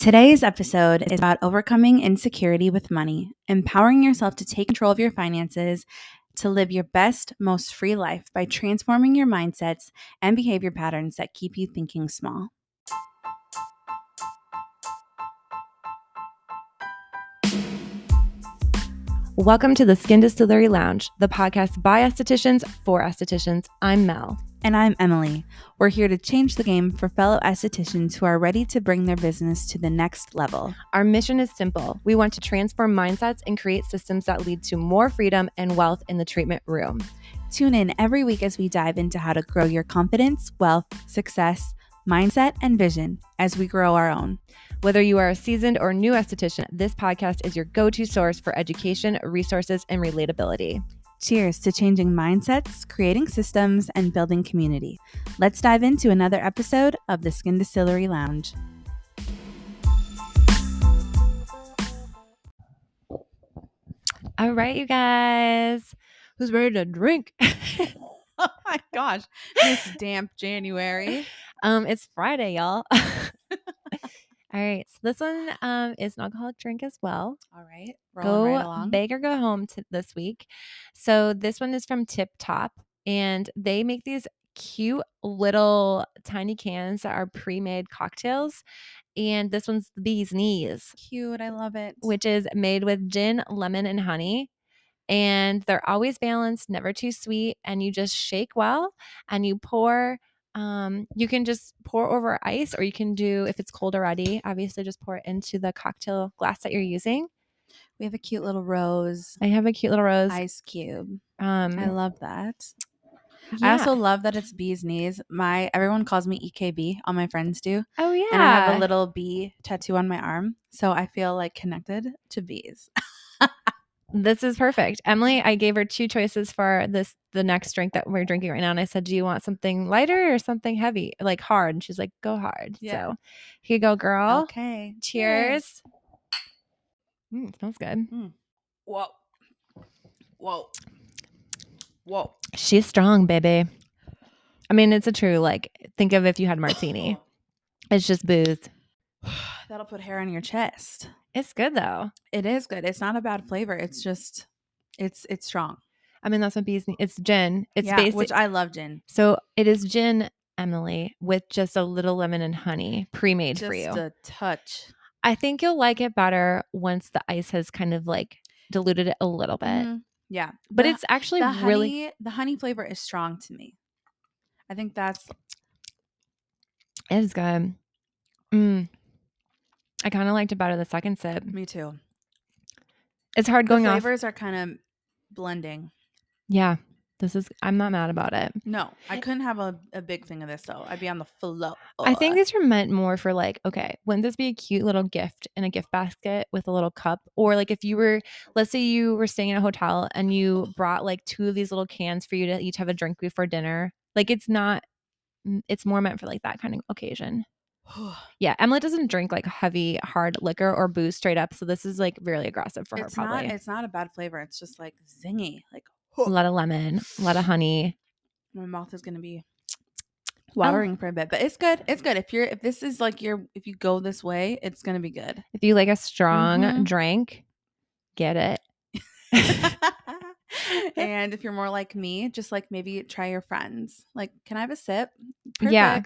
Today's episode is about overcoming insecurity with money, empowering yourself to take control of your finances, to live your best, most free life by transforming your mindsets and behavior patterns that keep you thinking small. Welcome to the Skyn Distillery Lounge, the podcast by estheticians for estheticians. I'm Mel. And I'm Emily. We're here to change the game for fellow estheticians who are ready to bring their business to the next level. Our mission is simple we want to transform mindsets and create systems that lead to more freedom and wealth in the treatment room. Tune in every week as we dive into how to grow your confidence, wealth, success, mindset, and vision as we grow our own. Whether you are a seasoned or new esthetician, this podcast is your go to source for education, resources, and relatability. Cheers to changing mindsets, creating systems, and building community. Let's dive into another episode of the Skyn Distillery Lounge. All right, you guys. Who's ready to drink? oh my gosh, this damp January. Um, it's Friday, y'all. All right. So this one um, is an alcoholic drink as well. All right. Go right big or go home to this week. So this one is from Tip Top, and they make these cute little tiny cans that are pre-made cocktails. And this one's the bee's knees. Cute. I love it. Which is made with gin, lemon, and honey. And they're always balanced, never too sweet. And you just shake well and you pour um, you can just pour over ice, or you can do, if it's cold already, obviously just pour it into the cocktail glass that you're using. We have a cute little rose. I have a cute little rose ice cube. Um, I love that. Yeah. I also love that it's bees knees. My everyone calls me EKB. All my friends do. Oh yeah. And I have a little bee tattoo on my arm, so I feel like connected to bees. this is perfect. Emily, I gave her two choices for this the next drink that we're drinking right now. And I said, Do you want something lighter or something heavy? Like hard. And she's like, Go hard. Yeah. So here you go, girl. Okay. Cheers. Mm, smells good. Mm. Whoa. Whoa. Whoa. She's strong, baby. I mean, it's a true like think of if you had martini. it's just booze. That'll put hair on your chest. It's good though. It is good. It's not a bad flavor. It's just it's it's strong. I mean, that's what bees. need. It's gin. It's yeah, basic. which I love gin. So it is gin, Emily, with just a little lemon and honey pre-made just for you. a touch. I think you'll like it better once the ice has kind of like diluted it a little bit. Mm-hmm. Yeah, but the, it's actually the really honey, the honey flavor is strong to me. I think that's it is good. Mm. I kind of liked it better the second sip. Me too. It's hard going the off. Flavors are kind of blending. Yeah, this is. I'm not mad about it. No, I couldn't have a, a big thing of this though. I'd be on the flow. I think these are meant more for like, okay, wouldn't this be a cute little gift in a gift basket with a little cup? Or like if you were, let's say you were staying in a hotel and you brought like two of these little cans for you to each have a drink before dinner. Like it's not. Mm, it's more meant for like that kind of occasion. yeah, Emily doesn't drink like heavy hard liquor or booze straight up, so this is like really aggressive for it's her. Probably, not. It's not a bad flavor. It's just like zingy, like a lot of lemon, a lot of honey. My mouth is gonna be watering oh. for a bit, but it's good. It's good. If you're if this is like your if you go this way, it's gonna be good. If you like a strong mm-hmm. drink, get it. and if you're more like me, just like maybe try your friends. Like, can I have a sip? Perfect. Yeah.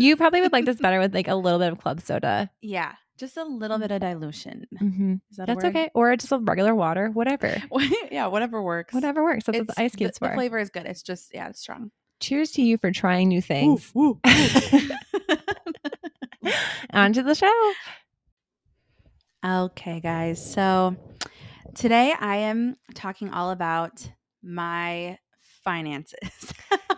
You probably would like this better with like a little bit of club soda. Yeah, just a little bit of dilution. Mm-hmm. That That's okay, or just a regular water, whatever. yeah, whatever works. Whatever works. That's it's, what the ice cubes the, for. The flavor is good. It's just yeah, it's strong. Cheers to you for trying new things. Ooh, ooh. On to the show. Okay, guys. So today I am talking all about my finances.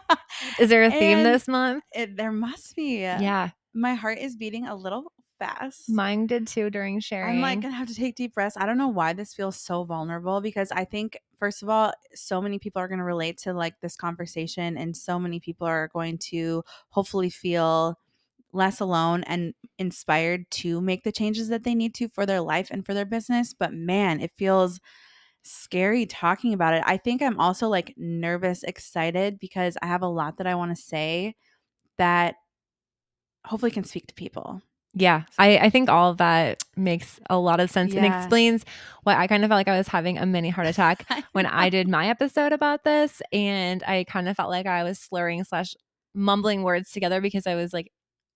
Is there a theme and this month? It, there must be. Yeah. My heart is beating a little fast. Mine did too during sharing. I'm like gonna have to take deep breaths. I don't know why this feels so vulnerable because I think first of all, so many people are gonna relate to like this conversation, and so many people are going to hopefully feel less alone and inspired to make the changes that they need to for their life and for their business. But man, it feels scary talking about it. I think I'm also like nervous, excited because I have a lot that I want to say that hopefully can speak to people. Yeah, I, I think all of that makes a lot of sense and explains why I kind of felt like I was having a mini heart attack when I did my episode about this. And I kind of felt like I was slurring slash mumbling words together because I was like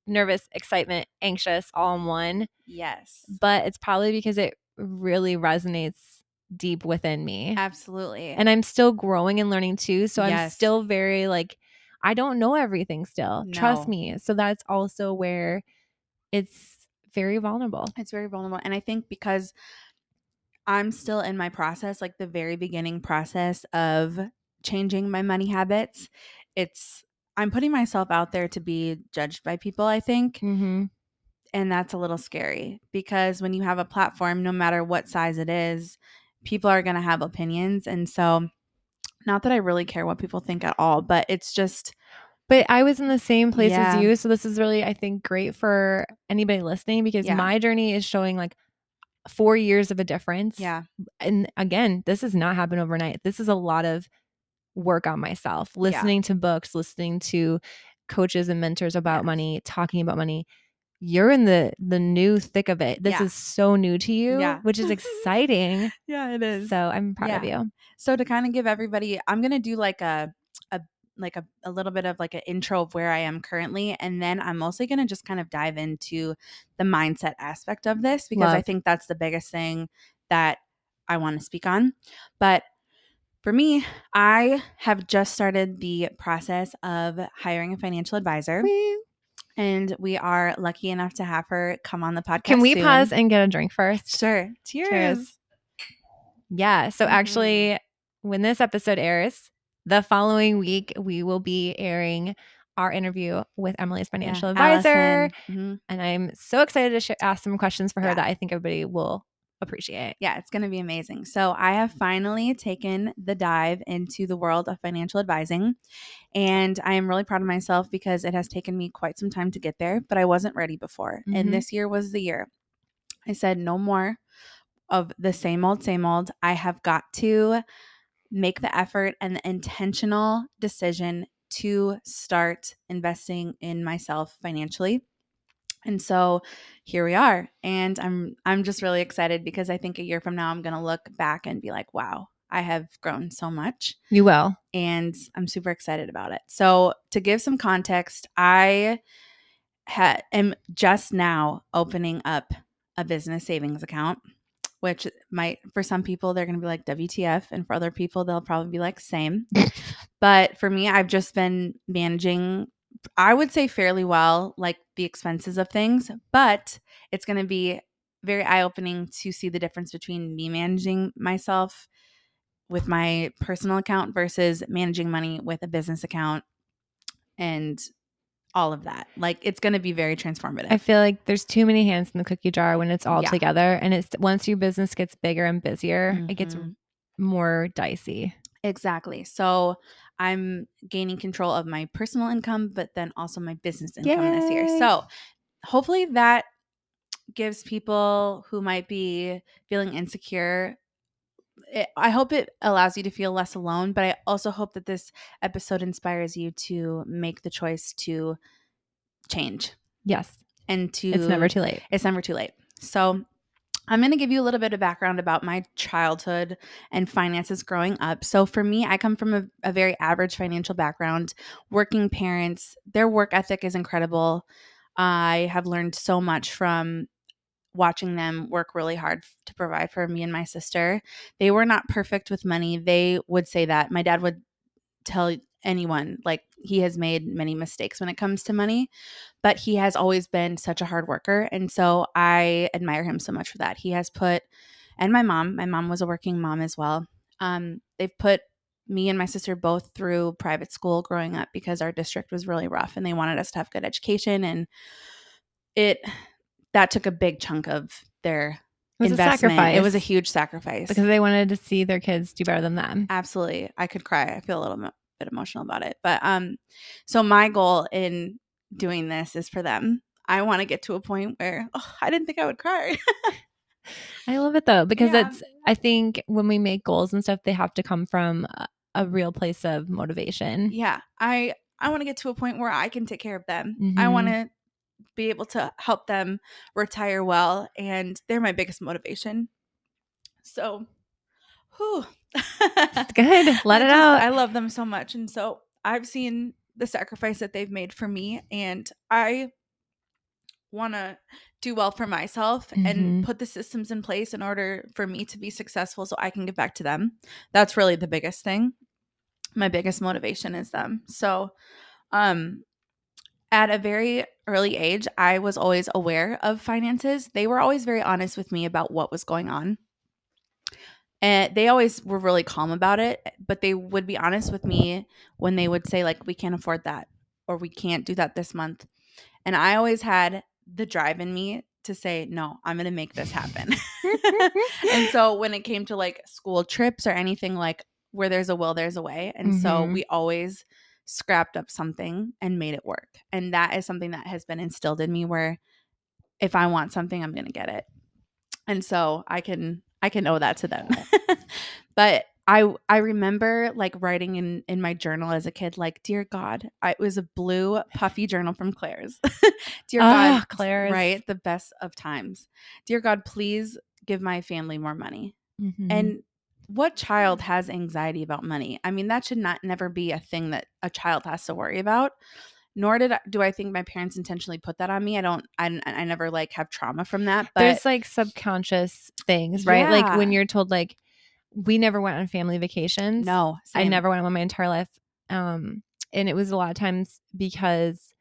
nervous, excitement, anxious, all in one. Yes. But it's probably because it really resonates deep within me. Absolutely. And I'm still growing and learning too. So I'm still very like, I don't know everything still. Trust me. So that's also where it's very vulnerable. It's very vulnerable. And I think because I'm still in my process, like the very beginning process of changing my money habits, it's, I'm putting myself out there to be judged by people, I think. Mm-hmm. And that's a little scary because when you have a platform, no matter what size it is, people are going to have opinions. And so, not that I really care what people think at all, but it's just, But I was in the same place Yeah. as you. So this is really, I think, great for anybody listening because Yeah. my journey is showing like four years of a difference. yeah, And again, this has not happened overnight. This is a lot of work on myself, listening to books, listening to coaches and mentors about Yes. money, talking about money. You're in the the new thick of it. This Yeah. is so new to you, Yeah. which is exciting. yeah, it is. so I'm proud of you. So to kind of give everybody, I'm gonna do like a a like a, a little bit of like an intro of where I am currently, and then I'm mostly gonna just kind of dive into the mindset aspect of this because I think that's the biggest thing that I want to speak on. But for me, I have just started the process of hiring a financial advisor, and we are lucky enough to have her come on the podcast. Can we soon. pause and get a drink first? Sure. Cheers. Cheers. Yeah. So Mhm. actually, when this episode airs, the following week we will be airing our interview with Emily's financial Yeah, advisor. Mhm. and I'm so excited to sh- ask some questions for her Yeah. that I think everybody will appreciate. Yeah, it's going to be amazing. So, I have finally taken the dive into the world of financial advising. And I am really proud of myself because it has taken me quite some time to get there, but I wasn't ready before. Mhm. And this year was the year. I said, no more of the same old, same old. I have got to make the effort and the intentional decision to start investing in myself financially. And so here we are. And I'm I'm just really excited because I think a year from now I'm going to look back and be like, "Wow, I have grown so much." You will. And I'm super excited about it. So, to give some context, I ha- am just now opening up a business savings account, which might for some people they're going to be like WTF and for other people they'll probably be like same. but for me, I've just been managing I would say fairly well like the expenses of things, but it's going to be very eye-opening to see the difference between me managing myself with my personal account versus managing money with a business account and all of that. Like it's going to be very transformative. I feel like there's too many hands in the cookie jar when it's all Yeah. together, and it's once your business gets bigger and busier, it gets Mhm. more dicey. Exactly. So I'm gaining control of my personal income, but then also my business income this year. So hopefully that gives people who might be feeling insecure. It, I hope it allows you to feel less alone, but I also hope that this episode inspires you to make the choice to change Yes, and to it's never too late. it's never too late. So, I'm going to give you a little bit of background about my childhood and finances growing up. So, for me, I come from a, a very average financial background, working parents. Their work ethic is incredible. I have learned so much from watching them work really hard to provide for me and my sister. They were not perfect with money. They would say that. My dad would tell anyone. Like he has made many mistakes when it comes to money but he has always been such a hard worker and so i admire him so much for that. He has put and my mom my mom was a working mom as well um, they've put me and my sister both through private school growing up because our district was really rough and they wanted us to have good education and it that took a big chunk of their It was investment a sacrifice. it was a huge sacrifice. Because they wanted to see their kids do better than them. absolutely. I could cry. I feel a little bit emotional about it but um so my goal in doing this is for them i want to get to a point where oh, i didn't think i would cry I love it though because Yeah. it's. I think when we make goals and stuff, they have to come from a, a real place of motivation. yeah i i want to get to a point where i can take care of them i Mhm. want to be able to help them retire well. And they're my biggest motivation. So, whew. It's good. Let it just- out. I love them so much. And so I've seen the sacrifice that they've made for me. And I want to do well for myself Mhm. and put the systems in place in order for me to be successful so I can give back to them. That's really the biggest thing. My biggest motivation is them. So, um, at a very early age, I was always aware of finances. They were always very honest with me about what was going on. And they always were really calm about it, but they would be honest with me when they would say, like, we can't afford that or we can't do that this month. And I always had the drive in me to say, no, I'm going to make this happen. and so when it came to like school trips or anything like where there's a will, there's a way. And so Mhm. we always scrapped up something and made it work. And that is something that has been instilled in me where if I want something, I'm going to get it. And so I can I can owe that to them. but I I remember like writing in in my journal as a kid like dear god, I, it was a blue puffy journal from Claire's. dear Ah, god, Claire's. right? The best of times. Dear god, please give my family more money. Mhm. And what child has anxiety about money? I mean, that should not never be a thing that a child has to worry about. Nor did I, do I think my parents intentionally put that on me. I don't. I, I never like have trauma from that. But there's like subconscious things, right? Like when you're told like we never went on family vacations. no, I never went on my entire life. Um and it was a lot of times because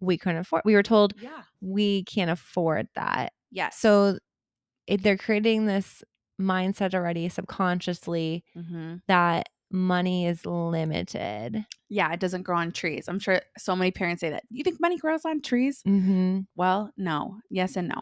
we couldn't afford we were told Yeah. we can't afford that. Yeah. So it, they're creating this mindset already subconsciously Mhm. that money is limited. Yeah, it doesn't grow on trees. I'm sure so many parents say that. You think money grows on trees? Mm-hmm. Well, no. Yes and no.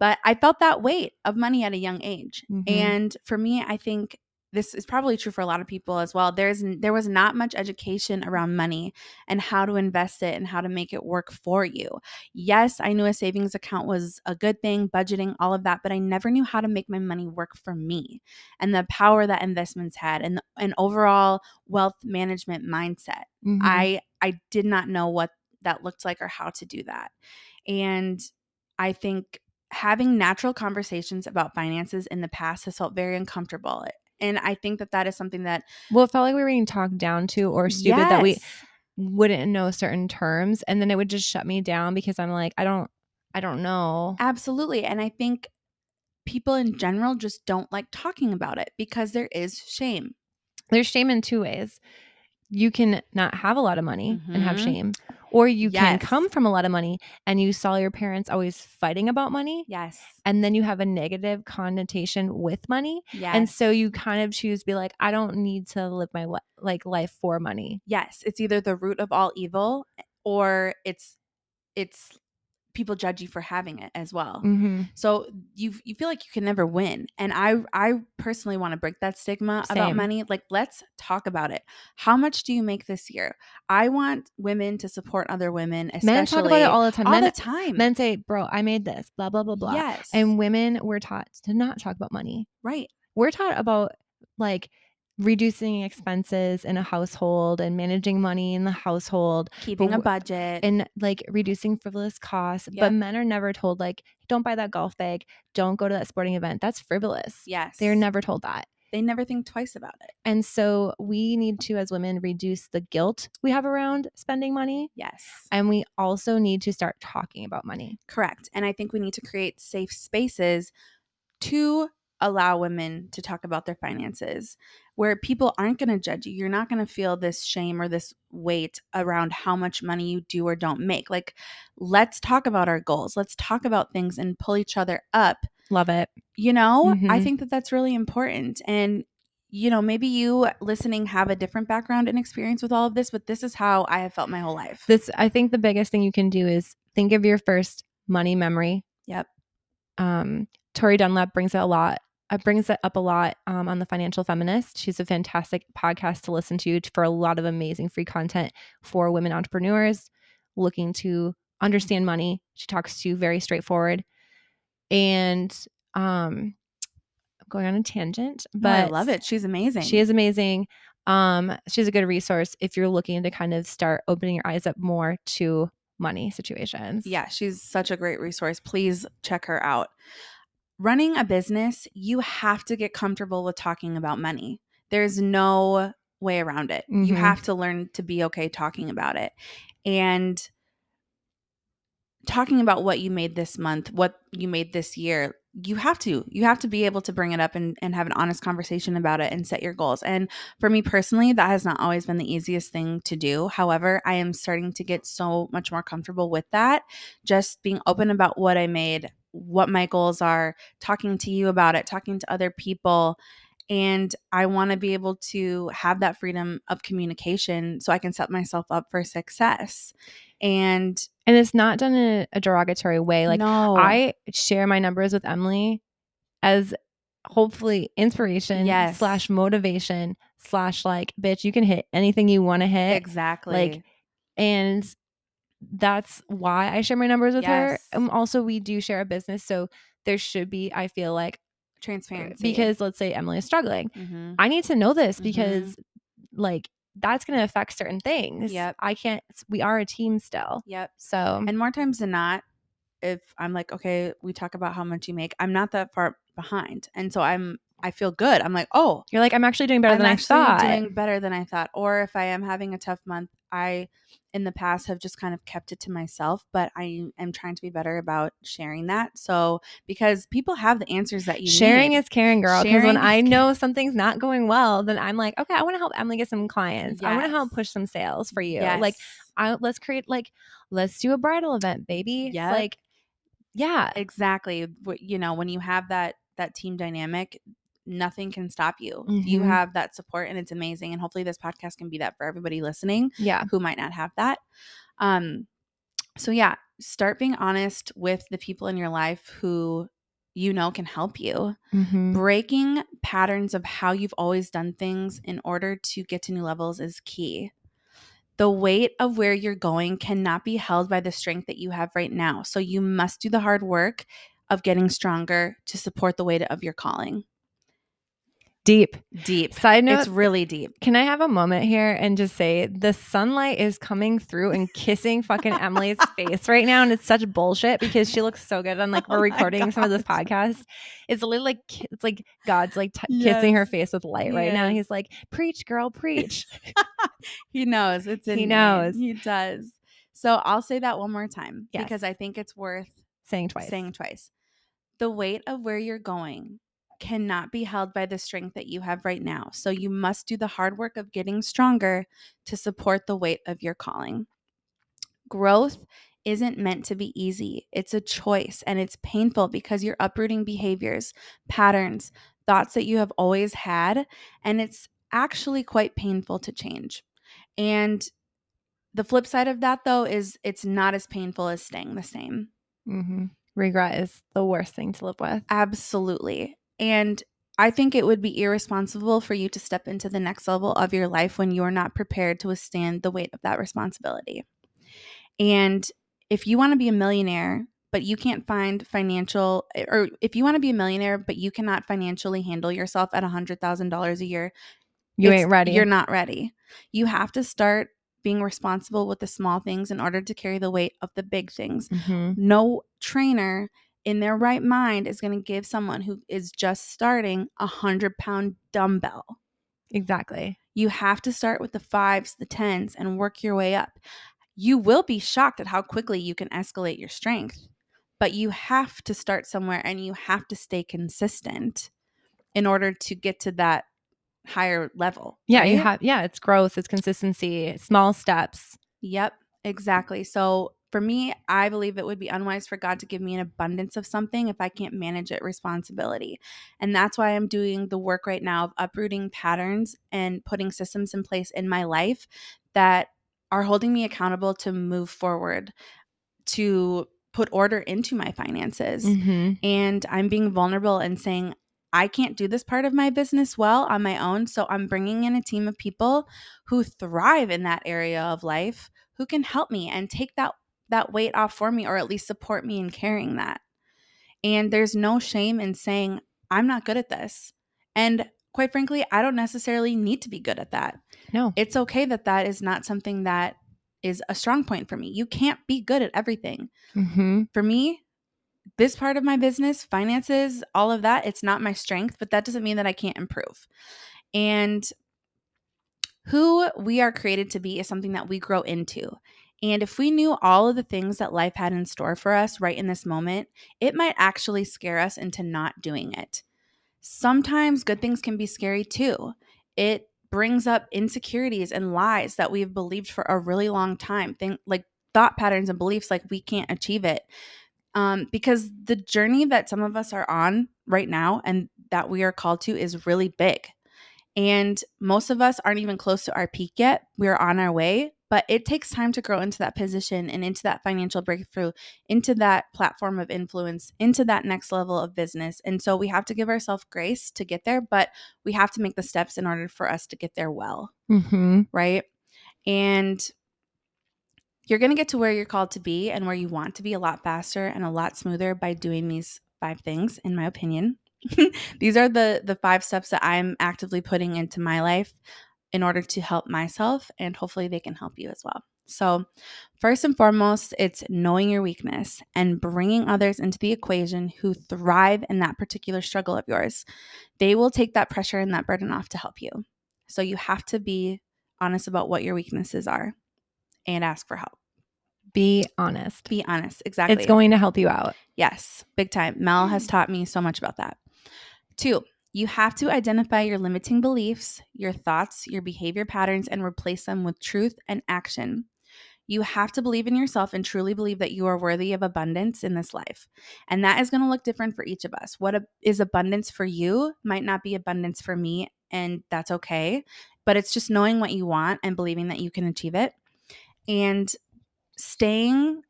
But I felt that weight of money at a young age. Mhm. And for me, I think this is probably true for a lot of people as well. There's there was not much education around money and how to invest it and how to make it work for you. Yes, I knew a savings account was a good thing, budgeting, all of that, but I never knew how to make my money work for me and the power that investments had and an overall wealth management mindset. Mm-hmm. I I did not know what that looked like or how to do that. And I think having natural conversations about finances in the past has felt very uncomfortable. And I think that that is something that well, it felt like we were being talked down to or stupid that we wouldn't know certain terms and then it would just shut me down because I'm like, I don't I don't know. absolutely and I think people in general just don't like talking about it because there is shame. There's shame in two ways. You can not have a lot of money and have Mhm. shame, or you can come from a lot of money and you saw your parents always fighting about money, Yes. and then you have a negative connotation with money, Yes. and so you kind of choose to be like, I don't need to live my like life for money. yes, it's either the root of all evil or it's it's people judge you for having it as well. Mm-hmm. So you you feel like you can never win. And I I personally want to break that stigma about money. Like let's talk about it. How much do you make this year? I want women to support other women, especially Men talk about it all the time. all men, the time. men say, "Bro, I made this." Blah blah blah blah. Yes. And women were taught to not talk about money. right. we're taught about like reducing expenses in a household and managing money in the household Keeping a budget. and like reducing frivolous costs Yep. but men are never told like don't buy that golf bag don't go to that sporting event that's frivolous yes. they're never told that they never think twice about it. and so we need to as women reduce the guilt we have around spending money Yes. and we also need to start talking about money Correct. And I think we need to create safe spaces to allow women to talk about their finances where people aren't going to judge you. You're not going to feel this shame or this weight around how much money you do or don't make. Like, let's talk about our goals. Let's talk about things and pull each other up. love it You know, I Mhm. think that that's really important. And, you know, maybe you listening have a different background and experience with all of this, but this is how I have felt my whole life. this i think the biggest thing you can do is think of your first money memory Yep. um, Tori Dunlap brings it a lot. Uh, brings it up a lot um, on the Financial Feminist. She's a fantastic podcast to listen to for a lot of amazing free content for women entrepreneurs looking to understand money. She talks to you very straightforward, and um, I'm going on a tangent, but but I love it. She's amazing. she is amazing. Um, she's a good resource if you're looking to kind of start opening your eyes up more to money situations. Yeah, she's such a great resource. Please check her out. Running a business, you have to get comfortable with talking about money. There's no way around it. You Mhm. have to learn to be okay talking about it. And talking about what you made this month, what you made this year, you have to. You have to be able to bring it up and, and have an honest conversation about it and set your goals. And for me personally, that has not always been the easiest thing to do. However, I am starting to get so much more comfortable with that. Just being open about what I made, what my goals are, talking to you about it, talking to other people. And I want to be able to have that freedom of communication so I can set myself up for success. And And it's not done in a derogatory way. Like no, I share my numbers with Emily as hopefully inspiration Yes. slash motivation slash like, bitch, you can hit anything you want to hit. exactly. Like and that's why I share my numbers with her. Yes. Um, also, we do share a business, so there should be, I feel like, transparency because let's say Emily is struggling, Mhm. I need to know this because, like, that's going to affect certain things. Yep. I can't. We are a team still, Yep. so And more times than not, if I'm like, okay, we talk about how much you make, I'm not that far behind. And so I'm I feel good. I'm like, oh, you're like, I'm actually doing better I'm than I thought. doing better than I thought. Or if I am having a tough month, I in the past have just kind of kept it to myself, but I am trying to be better about sharing that. So because people have the answers that you Sharing need. is caring, girl. Because when I know something's not going well, then I'm like, okay, I want to help Emily get some clients. I want to help push some sales for you. Yes. Like, I, let's create like, let's do a bridal event, baby. Yeah, Like, yeah, exactly you know when you have that that team dynamic nothing can stop you you Mhm. have that support and it's amazing and hopefully this podcast can be that for everybody listening yeah. who might not have that um so yeah start being honest with the people in your life who you know can help you Mhm. breaking patterns of how you've always done things in order to get to new levels is key the weight of where you're going cannot be held by the strength that you have right now. So you must do the hard work of getting stronger to support the weight of your calling. Deep. Deep. Side note, It's really deep. can I have a moment here and just say the sunlight is coming through and kissing fucking Emily's face right now, and it's such bullshit because she looks so good. on like Oh we're my recording some of this podcast. It's literally like it's like God's like t- kissing her face with light right now. He's like, "Preach, girl, preach." He knows. It's in He me. knows. He does. So I'll say that one more time Yes. because I think it's worth Saying twice. saying twice. The weight of where you're going cannot be held by the strength that you have right now. So you must do the hard work of getting stronger to support the weight of your calling. Growth isn't meant to be easy. It's a choice and it's painful because you're uprooting behaviors, patterns, thoughts that you have always had, and it's actually quite painful to change. And the flip side of that though is it's not as painful as staying the same. hmm Regret is the worst thing to live with. Absolutely. And I think it would be irresponsible for you to step into the next level of your life when you're not prepared to withstand the weight of that responsibility. And if you want to be a millionaire, but you can't find financial, or if you want to be a millionaire, but you cannot financially handle yourself at $100,000 a year, you ain't ready. You're not ready. You have to start being responsible with the small things in order to carry the weight of the big things Mhm. no trainer in their right mind is going to give someone who is just starting a hundred pound dumbbell. Exactly. You have to start with the fives, the tens, and work your way up. You will be shocked at how quickly you can escalate your strength, but you have to start somewhere and you have to stay consistent in order to get to that higher level. Yeah, you have. Yeah, it's growth. It's consistency. Small steps. Yep, exactly. So for me, I believe it would be unwise for God to give me an abundance of something if I can't manage it responsibility. And that's why I'm doing the work right now of uprooting patterns and putting systems in place in my life that are holding me accountable to move forward, to put order into my finances Mm-hmm. and I'm being vulnerable and saying, I can't do this part of my business well on my own. So I'm bringing in a team of people who thrive in that area of life who can help me and take that that weight off for me or at least support me in carrying that. And there's no shame in saying I'm not good at this. And quite frankly, I don't necessarily need to be good at that. No. It's okay that that is not something that is a strong point for me. You can't be good at everything. Mm-hmm. For me, this part of my business, finances, all of that, it's not my strength, but that doesn't mean that I can't improve. And who we are created to be is something that we grow into. And if we knew all of the things that life had in store for us right in this moment, it might actually scare us into not doing it. Sometimes good things can be scary too. It brings up insecurities and lies that we've believed for a really long time, think like thought patterns and beliefs like we can't achieve it. Um, because the journey that some of us are on right now and that we are called to is really big. And most of us aren't even close to our peak yet. We're on our way, but it takes time to grow into that position and into that financial breakthrough, into that platform of influence, into that next level of business. And so we have to give ourselves grace to get there, but we have to make the steps in order for us to get there well, Mm-hmm. right? And you're going to get to where you're called to be and where you want to be a lot faster and a lot smoother by doing these five things in my opinion. these are the the five steps that I'm actively putting into my life in order to help myself and hopefully they can help you as well. So, first and foremost, it's knowing your weakness and bringing others into the equation who thrive in that particular struggle of yours. They will take that pressure and that burden off to help you. So, you have to be honest about what your weaknesses are and ask for help. Be honest. Be honest. Exactly. It's going to help you out. Yes, big time. Mel has mm. taught me so much about that. Two, you have to identify your limiting beliefs, your thoughts, your behavior patterns, and replace them with truth and action. You have to believe in yourself and truly believe that you are worthy of abundance in this life. And that is going to look different for each of us. What is abundance for you might not be abundance for me, and that's okay. But it's just knowing what you want and believing that you can achieve it. And staying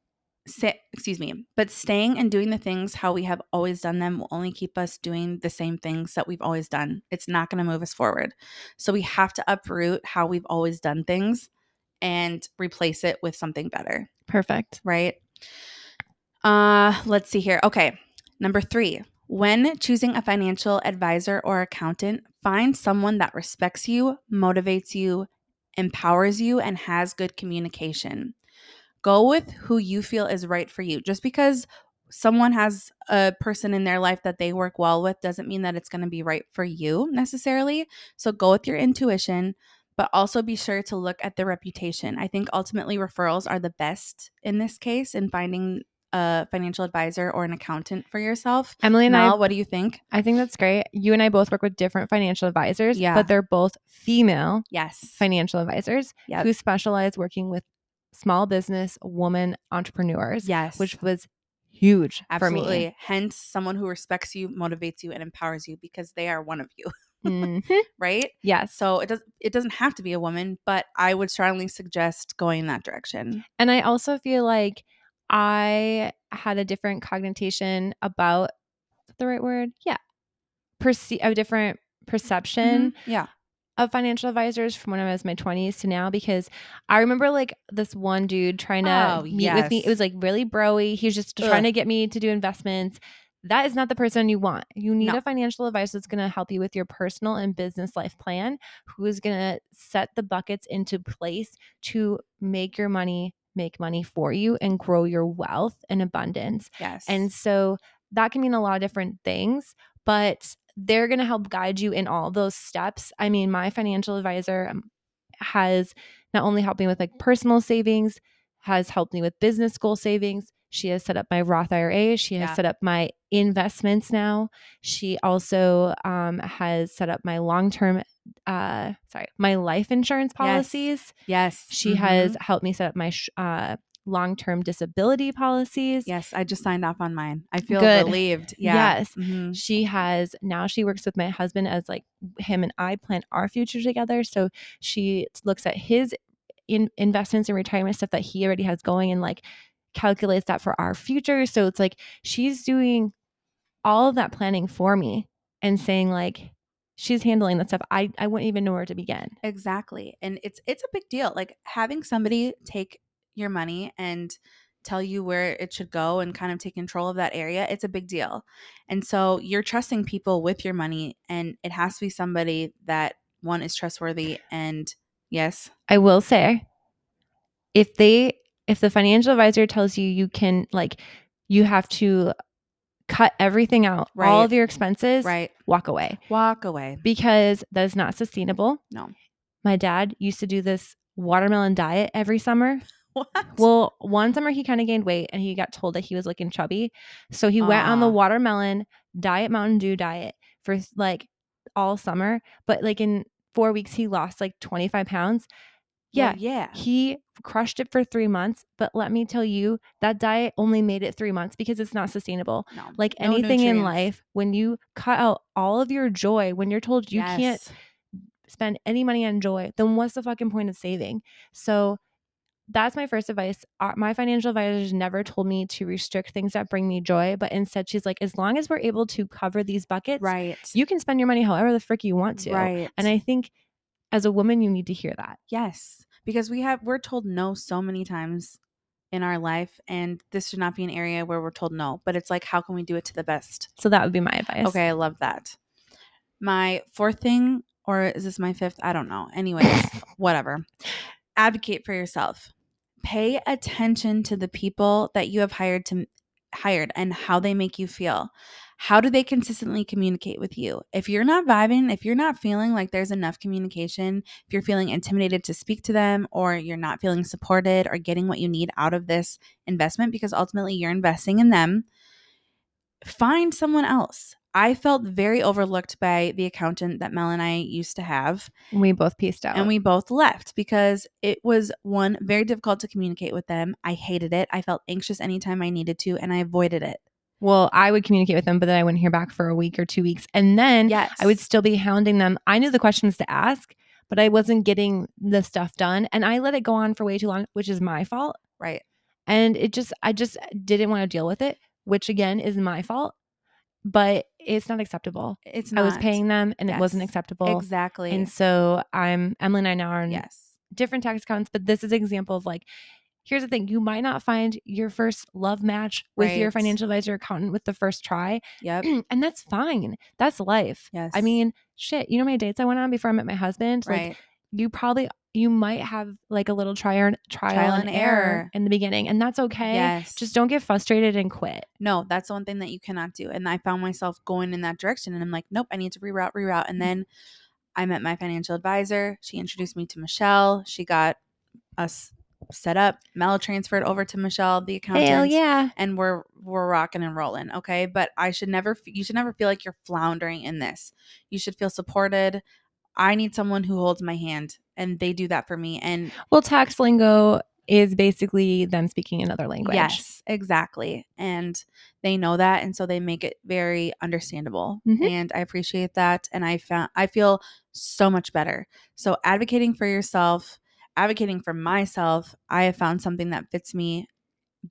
sa- excuse me, but staying and doing the things how we have always done them will only keep us doing the same things that we've always done. It's not going to move us forward. So we have to uproot how we've always done things and replace it with something better, Perfect. right? Uh, let's see here. Okay. Number 3. When choosing a financial advisor or accountant, find someone that respects you, motivates you, empowers you and has good communication. Go with who you feel is right for you. Just because someone has a person in their life that they work well with doesn't mean that it's going to be right for you necessarily. So go with your intuition, but also be sure to look at the reputation. I think ultimately referrals are the best in this case in finding a financial advisor or an accountant for yourself. Emily and Mel, I, what do you think? I think that's great. You and I both work with different financial advisors, Yeah. but they're both female Yes. financial advisors Yep. who specialize working with small business woman entrepreneurs, Yes. which was huge Absolutely. for me. Hence, someone who respects you, motivates you, and empowers you because they are one of you, Mhm. right? Yes. So it does it doesn't have to be a woman, but I would strongly suggest going in that direction. And I also feel like I had a different cognition about the right word? Yeah. Perce- a different perception Mhm. Yeah. Of financial advisors from when I was in my 20s to now because I remember like this one dude trying to Oh, meet with me. It was like really broy. He was just trying to get me to do investments. That is not the person you want. You need No. a financial advisor that's going to help you with your personal and business life plan, who is going to set the buckets into place to make your money make money for you and grow your wealth and abundance. Yes. And so that can mean a lot of different things, but they're going to help guide you in all those steps. I mean, my financial advisor um, has not only helped me with like personal savings, has helped me with business goal savings. She has set up my Roth IRA. She has Yeah. set up my investments now. She also um, has set up my long term, uh, sorry, my life insurance policies. yes. She Mhm. has helped me set up my sh- uh, long term disability policies. Yes, I just signed off on mine. I feel Good. relieved. Yeah. Yes. Mhm. She has now she works with my husband as like him and I plan our future together. So she looks at his in investments and retirement stuff that he already has going and like calculates that for our future. So it's like she's doing all of that planning for me and saying like she's handling that stuff. I I wouldn't even know where to begin. Exactly. And it's it's a big deal. Like having somebody take your money and tell you where it should go and kind of take control of that area, it's a big deal. And so you're trusting people with your money and it has to be somebody that one is trustworthy and yes. I will say if they if the financial advisor tells you you can like you have to cut everything out, all of your expenses, Right. walk away Walk away. because that is not sustainable. No. My dad used to do this watermelon diet every summer. What? Well, one summer he kind of gained weight and he got told that he was looking chubby. So he went on the watermelon diet Mountain Dew diet for like all summer. But like in four weeks, he lost like 25 pounds. Yeah. Well, yeah. He crushed it for three months. But let me tell you, that diet only made it three months because it's not sustainable. No. Like No anything in life, when you cut out all of your joy, when you're told you can't spend any money on joy, then what's the fucking point of saving? So that's my first advice. Uh, My financial advisors never told me to restrict things that bring me joy, but instead she's like, as long as we're able to cover these buckets, Right. you can spend your money however the frick you want to. Right. And I think as a woman, you need to hear that. Yes, because we have we're told no so many times in our life and this should not be an area where we're told no, but it's like how can we do it to the best? So that would be my advice. Okay, I love that. My fourth thing or is this my fifth? I don't know. Anyways, whatever. Advocate for yourself. Pay attention to the people that you have hired to hired and how they make you feel. How do they consistently communicate with you? If you're not vibing, if you're not feeling like there's enough communication, if you're feeling intimidated to speak to them or you're not feeling supported or getting what you need out of this investment because ultimately you're investing in them, find someone else. I felt very overlooked by the accountant that Mel and I used to have, We both pieced out. and we both left because it was one very difficult to communicate with them. I hated it. I felt anxious anytime I needed to, and I avoided it. well, I would communicate with them, but then I wouldn't hear back for a week or two weeks. And then Yes, I would still be hounding them. I knew the questions to ask, but I wasn't getting the stuff done. And I let it go on for way too long, which is my fault. right. And it just, I just didn't want to deal with it, which again is my fault. But it's not acceptable. It's not. I was paying them and it wasn't acceptable. exactly. And so I'm, Emily and I now are in yes, different tax accounts, but this is an example of like, here's the thing you might not find your first love match with your financial advisor accountant with the first try. yep, and that's fine. That's life. yes. I mean, shit, you know my dates I went on before I met my husband? Like right. you probably you might have like a little trial trial, and, error. in the beginning, and that's okay. Yes, Just don't get frustrated and quit. no. That's the one thing that you cannot do. And I found myself going in that direction, and I'm like, nope, I need to reroute, reroute. Mm. And then I met my financial advisor. She introduced me to Michelle. She got us set up. Mel transferred over to Michelle, the accountant. Hell yeah. and we're we're rocking and rolling okay but i should never you should never feel like you're floundering in this you should feel supported i need someone who holds my hand and they do that for me and Well, tax lingo is basically them speaking another language. yes exactly and they know that and so they make it very understandable Mhm. and i appreciate that and i found i feel so much better so advocating for yourself advocating for myself i have found something that fits me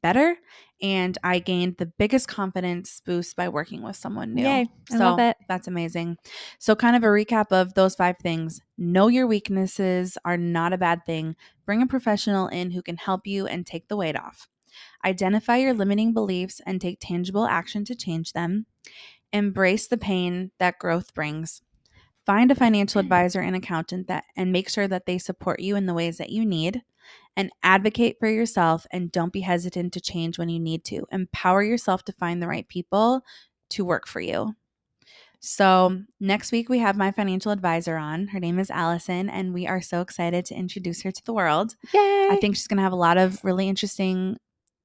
better and i gained the biggest confidence boost by working with someone new. Yay. I so love it. that's amazing. So kind of a recap of those five things. Know your weaknesses are not a bad thing. Bring a professional in who can help you and take the weight off. Identify your limiting beliefs and take tangible action to change them. Embrace the pain that growth brings. Find a financial mm. advisor and accountant that and make sure that they support you in the ways that you need and advocate for yourself and don't be hesitant to change when you need to. Empower yourself to find the right people to work for you. So next week we have my financial advisor on. Her name is allison and we are so excited to introduce her to the world. Yay. I think she's going to have a lot of really interesting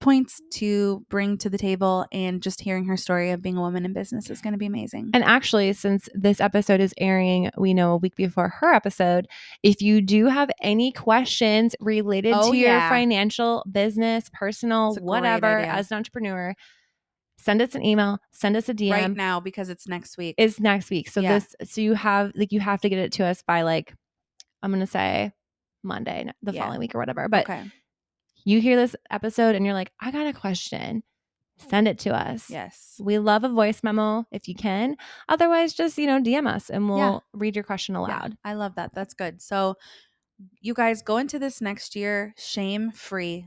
points to bring to the table, and just hearing her story of being a woman in business is going to be amazing. And actually, since this episode is airing, we know a week before her episode, if you do have any questions related Oh, to your financial, business, personal, It's a great whatever, as an entrepreneur, send us an email, send us a DM. right now, because it's next week. It's next week. So Yeah. this, so you have like you have to get it to us by like, I'm gonna say Monday, the Yeah. following week or whatever. But okay. You hear this episode and you're like, I got a question. Send it to us. Yes. We love a voice memo if you can. Otherwise, just, you know, DM us and we'll Yeah. read your question Yeah, aloud. I love that. That's good. So, you guys go into this next year shame free.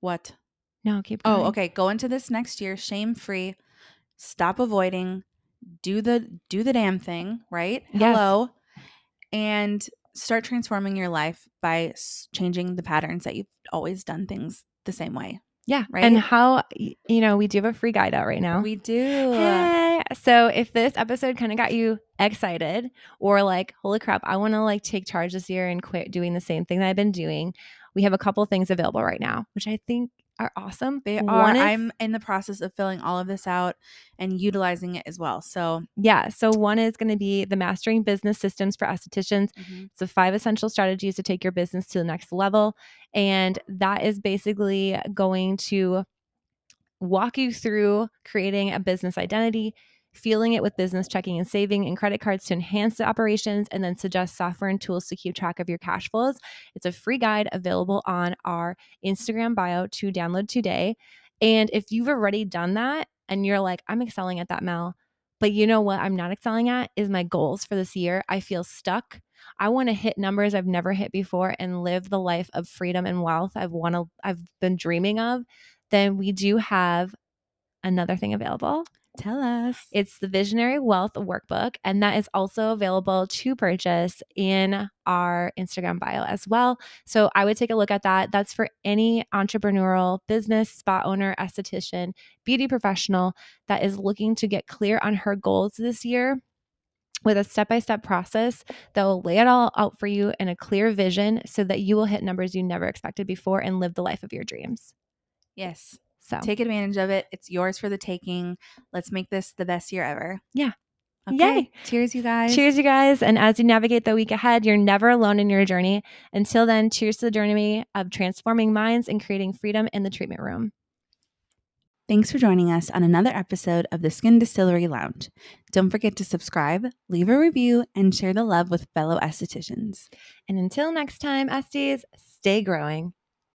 What? No, keep oh, going. Oh, okay. Go into this next year shame free. Stop avoiding. Do the do the damn thing, right? Yes. Hello. And start transforming your life by changing the patterns that you've always done things the same way. Yeah. Right? And how, you know, we do have a free guide out right now. We do. Hey. So if this episode kind of got you excited or like, holy crap, I want to like take charge this year and quit doing the same thing that I've been doing, we have a couple things available right now, which I think are awesome. They are. is- I'm in the process of filling all of this out and utilizing it as well. So, yeah. So one is going to be the mastering business systems for estheticians. Mm-hmm. It's the five essential strategies to take your business to the next level. And that is basically going to walk you through creating a business identity, fueling it with business checking and saving and credit cards to enhance the operations, and then suggest software and tools to keep track of your cash flows. It's a free guide available on our Instagram bio to download today. And if you've already done that and you're like, I'm excelling at that, Mel, but you know what I'm not excelling at is my goals for this year. I feel stuck. I want to hit numbers I've never hit before and live the life of freedom and wealth I've want to I've been dreaming of. Then we do have another thing available. Tell us. It's the Visionary Wealth Workbook, and that is also available to purchase in our Instagram bio as well. So I would take a look at that. That's for any entrepreneurial business, spa owner, esthetician, beauty professional that is looking to get clear on her goals this year with a step by step process that will lay it all out for you in a clear vision so that you will hit numbers you never expected before and live the life of your dreams. yes. So, Take advantage of it. It's yours for the taking. Let's make this the best year ever. Yeah. Okay. Yay. Cheers, you guys. Cheers, you guys. And as you navigate the week ahead, you're never alone in your journey. Until then, cheers to the journey of transforming minds and creating freedom in the treatment room. Thanks for joining us on another episode of the Skyn Distillery Lounge. Don't forget to subscribe, leave a review, and share the love with fellow estheticians. And until next time, Esties, stay growing.